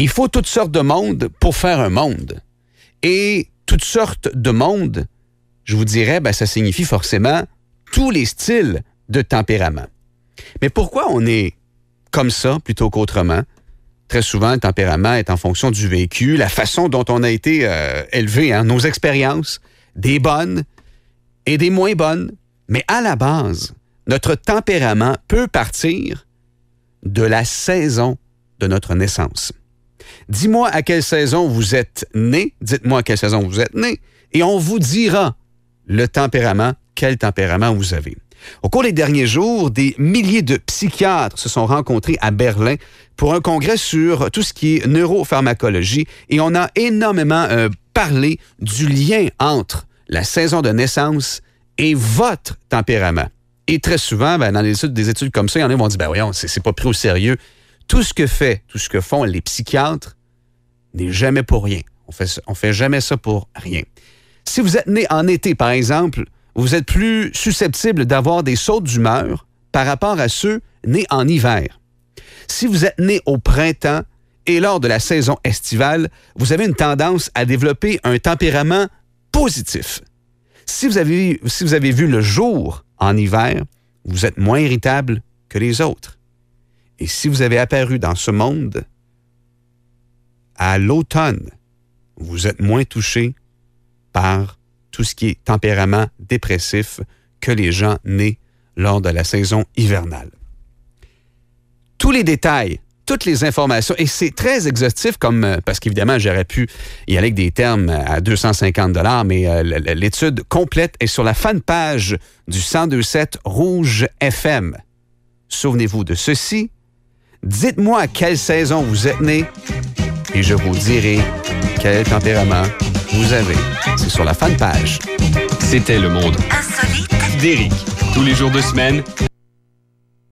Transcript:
Il faut toutes sortes de monde pour faire un monde. Et toutes sortes de monde, je vous dirais, ben, ça signifie forcément tous les styles de tempérament. Mais pourquoi on est comme ça plutôt qu'autrement? Très souvent, le tempérament est en fonction du vécu, la façon dont on a été euh, élevé, hein, nos expériences, des bonnes et des moins bonnes. Mais à la base, notre tempérament peut partir de la saison de notre naissance. Dis-moi à quelle saison vous êtes né, dites-moi à quelle saison vous êtes né, et on vous dira le tempérament, quel tempérament vous avez. Au cours des derniers jours, des milliers de psychiatres se sont rencontrés à Berlin pour un congrès sur tout ce qui est neuropharmacologie et on a énormément euh, parlé du lien entre la saison de naissance et votre tempérament. Et très souvent, ben, dans des études comme ça, il y en a qui vont dire, ben voyons, c'est c'est pas pris au sérieux. Tout ce que fait, tout ce que font les psychiatres n'est jamais pour rien. On fait, on fait jamais ça pour rien. Si vous êtes né en été, par exemple, vous êtes plus susceptible d'avoir des sautes d'humeur par rapport à ceux nés en hiver. Si vous êtes né au printemps et lors de la saison estivale, vous avez une tendance à développer un tempérament positif. Si vous avez, si vous avez vu le jour en hiver, vous êtes moins irritable que les autres. Et si vous avez apparu dans ce monde à l'automne, vous êtes moins touché par tout ce qui est tempérament dépressif que les gens nés lors de la saison hivernale. Tous les détails, toutes les informations, et c'est très exhaustif comme, euh, parce qu'évidemment, j'aurais pu y aller avec des termes à 250 dollars, mais euh, l'étude complète est sur la fanpage du 1027 Rouge FM. Souvenez-vous de ceci. Dites-moi à quelle saison vous êtes né et je vous dirai quel tempérament vous avez. C'est sur la fanpage. C'était le monde Insolite d'Éric. Tous les jours de semaine,